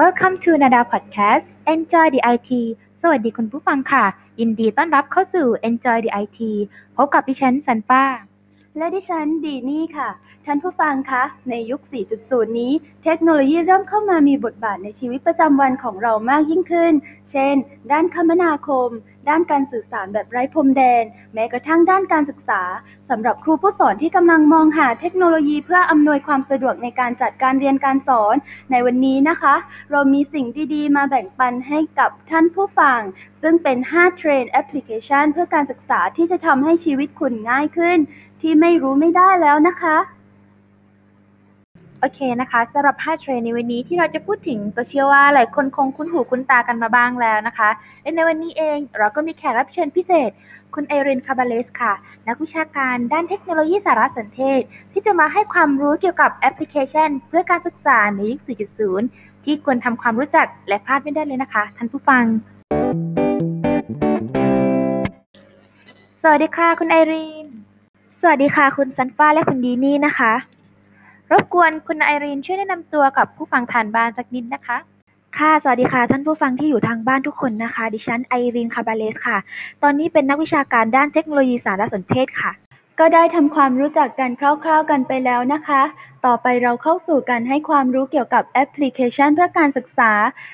Welcome to Nada Podcast Enjoy the IT สวัสดีคุณผู้ฟังค่ะ ยินดีต้อนรับเข้าสู่ Enjoy the IT พบกับดิฉันสันป้า และดิฉันดีนี่ค่ะ ท่านผู้ฟังคะ ในยุค 4.0 นี้ เทคโนโลยีเริ่มเข้ามามีบทบาทในชีวิตประจำวันของเรามากยิ่งขึ้น เช่น ด้านคมนาคม ด้านการสื่อสารแบบไร้พรมแดน แม้กระทั่งด้านการศึกษา สำหรับครูผู้สอนที่กำลังมองหาเทคโนโลยีเพื่ออำนวยความสะดวกในการจัดการเรียนการสอน ในวันนี้นะคะ เรามีสิ่งดีๆ มาแบ่งปันให้กับท่านผู้ฟัง ซึ่งเป็น 5 เทรนด์แอปพลิเคชันเพื่อการศึกษาที่จะทำให้ชีวิตคุณง่ายขึ้น ที่ไม่รู้ไม่ได้แล้วนะคะ โอเคนะคะสำหรับ 5 เทรนด์ในวันนี้ที่เราจะพูดถึงก็เชื่อว่าหลายคนคงคุ้นหูคุ้นตากันมาบ้างแล้วนะคะและในวันนี้เองเราก็มีแขกรับเชิญพิเศษ คุณไอรีนคาบาเลสค่ะ นักวิชาการด้านเทคโนโลยีสารสนเทศ ที่จะมาให้ความรู้เกี่ยวกับแอปพลิเคชัน เพื่อการศึกษาในยุค 4.0 ที่ควรทำความรู้จักและพลาดไม่ได้เลยนะคะ ท่านผู้ฟัง สวัสดีค่ะ คุณไอรีน สวัสดีค่ะ คุณซันฟ้าและคุณดีนี่นะคะ รบกวนคุณไอรีนช่วยแนะนำตัวกับผู้ฟังทางบ้านสักนิดนะคะ ค่ะ สวัสดีค่ะ ท่านผู้ฟังที่อยู่ทางบ้านทุกคนนะคะ ดิฉันไอรีนคาบาเลสค่ะ ตอนนี้เป็นนักวิชาการด้านเทคโนโลยีสารสนเทศค่ะ ก็ได้ทำความรู้จักกันคร่าว ๆ กันไปแล้วนะคะ ต่อไปเราเข้าสู่การให้ความรู้เกี่ยวกับแอปพลิเคชันเพื่อการศึกษา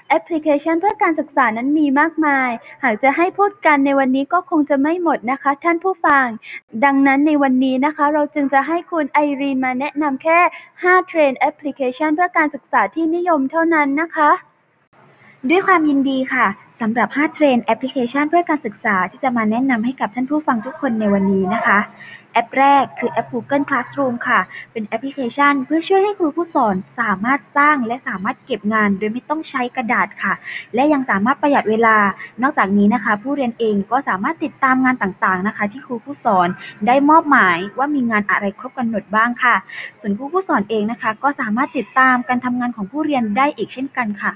แอปพลิเคชันเพื่อการศึกษานั้นมีมากมาย หากจะให้พูดกันในวันนี้ก็คงจะไม่หมดนะคะ ท่านผู้ฟัง ดังนั้นในวันนี้นะคะ เราจึงจะให้คุณไอรีนมาแนะนำแค่ 5 เทรนด์แอปพลิเคชันเพื่อการศึกษาที่นิยมเท่านั้นนะคะ ด้วยความยินดีค่ะ สำหรับ 5 เทรนด์แอปพลิเคชันเพื่อการศึกษาที่จะมาแนะนำให้กับท่านผู้ฟังทุกคนในวันนี้นะคะ แอปแรกคือแอป Google Classroom ค่ะ เป็นแอปพลิเคชันเพื่อช่วยให้ครูผู้สอนสามารถสร้างและสามารถเก็บงานโดยไม่ต้องใช้กระดาษค่ะ และยังสามารถประหยัดเวลา นอกจากนี้นะคะ ผู้เรียนเองก็สามารถติดตามงานต่างๆนะคะ ที่ครูผู้สอนได้มอบหมายว่ามีงานอะไรครบกำหนดบ้างค่ะ ส่วนครูผู้สอนเองนะคะ ก็สามารถติดตามการทำงานของผู้เรียนได้อีกเช่นกันค่ะ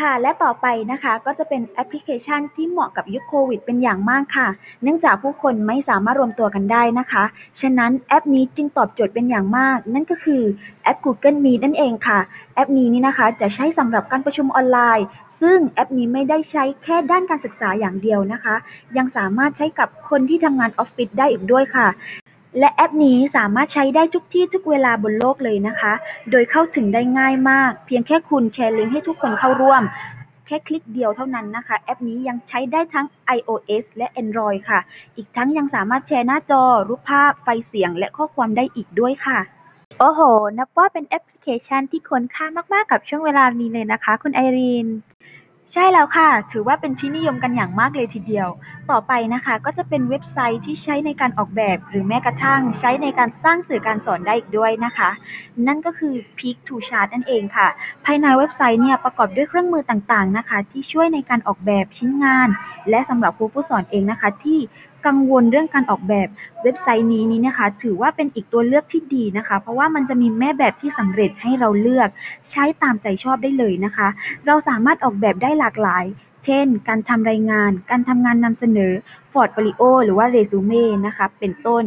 ค่ะ และต่อไปนะคะก็จะเป็นแอปพลิเคชันที่เหมาะกับยุคโควิดเป็นอย่างมากค่ะ เนื่องจากผู้คนไม่สามารถรวมตัวกันได้นะคะ ฉะนั้นแอปนี้จึงตอบโจทย์เป็นอย่างมาก นั่นก็คือแอป Google Meet นั่นเองค่ะ แอปนี้นี่นะคะจะใช้สำหรับการประชุมออนไลน์ ซึ่งแอปนี้ไม่ได้ใช้แค่ด้านการศึกษาอย่างเดียวนะคะ ยังสามารถใช้กับคนที่ทำงานออฟฟิศได้อีกด้วยค่ะ และแอปนี้สามารถใช้ได้ทุกที่ทุกเวลาบนโลกเลยนะคะ โดยเข้าถึงได้ง่ายมาก เพียงแค่คุณแชร์ลิงก์ให้ทุกคนเข้าร่วม แค่คลิกเดียวเท่านั้นนะคะ แอปนี้ยังใช้ได้ทั้ง iOS และ Android ค่ะ อีกทั้งยังสามารถแชร์หน้าจอ รูปภาพ ไฟล์เสียง และข้อความได้อีกด้วยค่ะ โอ้โห นับว่าเป็นแอปพลิเคชันที่ควรค่ามากๆกับช่วงเวลานี้เลยนะคะ คุณไอรีน ใช่แล้วค่ะ ถือว่าเป็นที่นิยมกันอย่างมากเลยทีเดียวต่อไปนะคะก็จะเป็นเว็บไซต์ที่ใช้ในการออกแบบ หรือแม้กระทั่งใช้ในการสร้างสื่อการสอนได้อีกด้วยนะคะ นั่นก็คือ Piktochart นั่นเองค่ะ ภายในเว็บไซต์เนี่ยประกอบด้วยเครื่องมือต่างๆนะคะ ที่ช่วยในการออกแบบชิ้นงาน และสำหรับครูผู้สอนเองนะคะ ที่กังวลเรื่องการออกแบบเว็บไซต์นี้นี้นะคะ ถือว่าเป็นอีกตัวเลือกที่ดีนะคะ เพราะว่ามันจะมีแม่แบบที่สำเร็จให้เราเลือก ใช้ตามใจชอบได้เลยนะคะ เราสามารถออกแบบได้หลากหลาย เช่น การทำรายงาน การทำงานนำเสนอ portfolio หรือว่าเรซูเม่ นะคะ เป็นต้น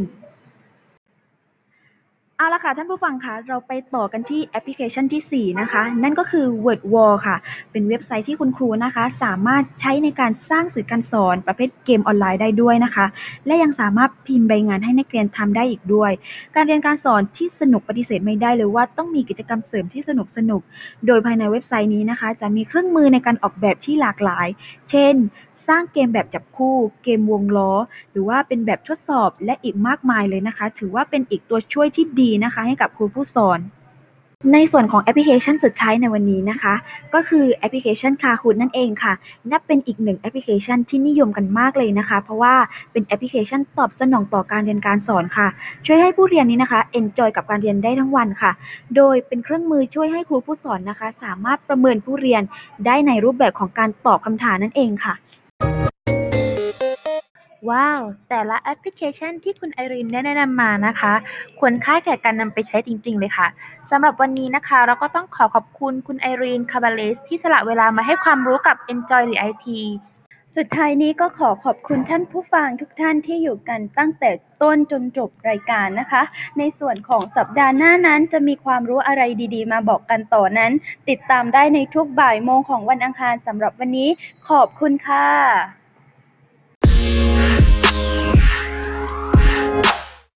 เอาละค่ะท่านผู้ฟังคะเราไปต่อกันที่แอปพลิเคชันที่ 4 นะคะ นั่นก็คือ WordWall ค่ะ เป็นเว็บไซต์ที่คุณครูนะคะ สามารถใช้ในการสร้างสื่อการสอนประเภทเกมออนไลน์ได้ด้วยนะคะ และยังสามารถพิมพ์ใบงานให้นักเรียนทำได้อีกด้วย การเรียนการสอนที่สนุกปฏิเสธไม่ได้เลยว่าต้องมีกิจกรรมเสริมที่สนุกสนุก โดยภายในเว็บไซต์นี้นะคะ จะมีเครื่องมือในการออกแบบที่หลากหลาย เช่น สร้างเกมแบบจับคู่ เกมวงล้อ หรือว่าเป็นแบบทดสอบ และอีกมากมายเลยนะคะ ถือว่าเป็นอีกตัวช่วยที่ดีนะคะ ให้กับครูผู้สอนในส่วนของแอปพลิเคชันสุดท้ายในวันนี้นะคะ ก็คือแอปพลิเคชัน Kahoot นั่นเองค่ะ นับเป็นอีกหนึ่งแอปพลิเคชันที่นิยมกันมากเลยนะคะ เพราะว่าเป็นแอปพลิเคชันตอบสนองต่อการเรียนการสอนค่ะ ช่วยให้ผู้เรียนนี้นะคะ enjoy กับการเรียนได้ทั้งวันค่ะ โดยเป็นเครื่องมือช่วยให้ครูผู้สอนนะคะ สามารถประเมินผู้เรียนได้ในรูปแบบของการตอบคำถามนั่นเองค่ะ ว้าว แต่ละแอปพลิเคชันที่คุณไอรีนได้แนะนำมานะคะ ควรค่าแก่การนำไปใช้จริง ๆ เลยค่ะ สำหรับวันนี้นะคะ เราก็ต้องขอขอบคุณคุณไอรีน คาบาเลส ที่สละเวลามาให้ความรู้กับ Enjoy the IT สุดท้ายนี้ก็ขอขอบคุณท่านผู้ฟังทุกท่านที่อยู่กันตั้งแต่ต้นจนจบรายการนะคะ ในส่วนของสัปดาห์หน้านั้นจะมีความรู้อะไรดีๆ มาบอกกันต่อนั้น ติดตามได้ในทุกบ่ายโมงของวันอังคารสำหรับวันนี้ ขอบคุณค่ะ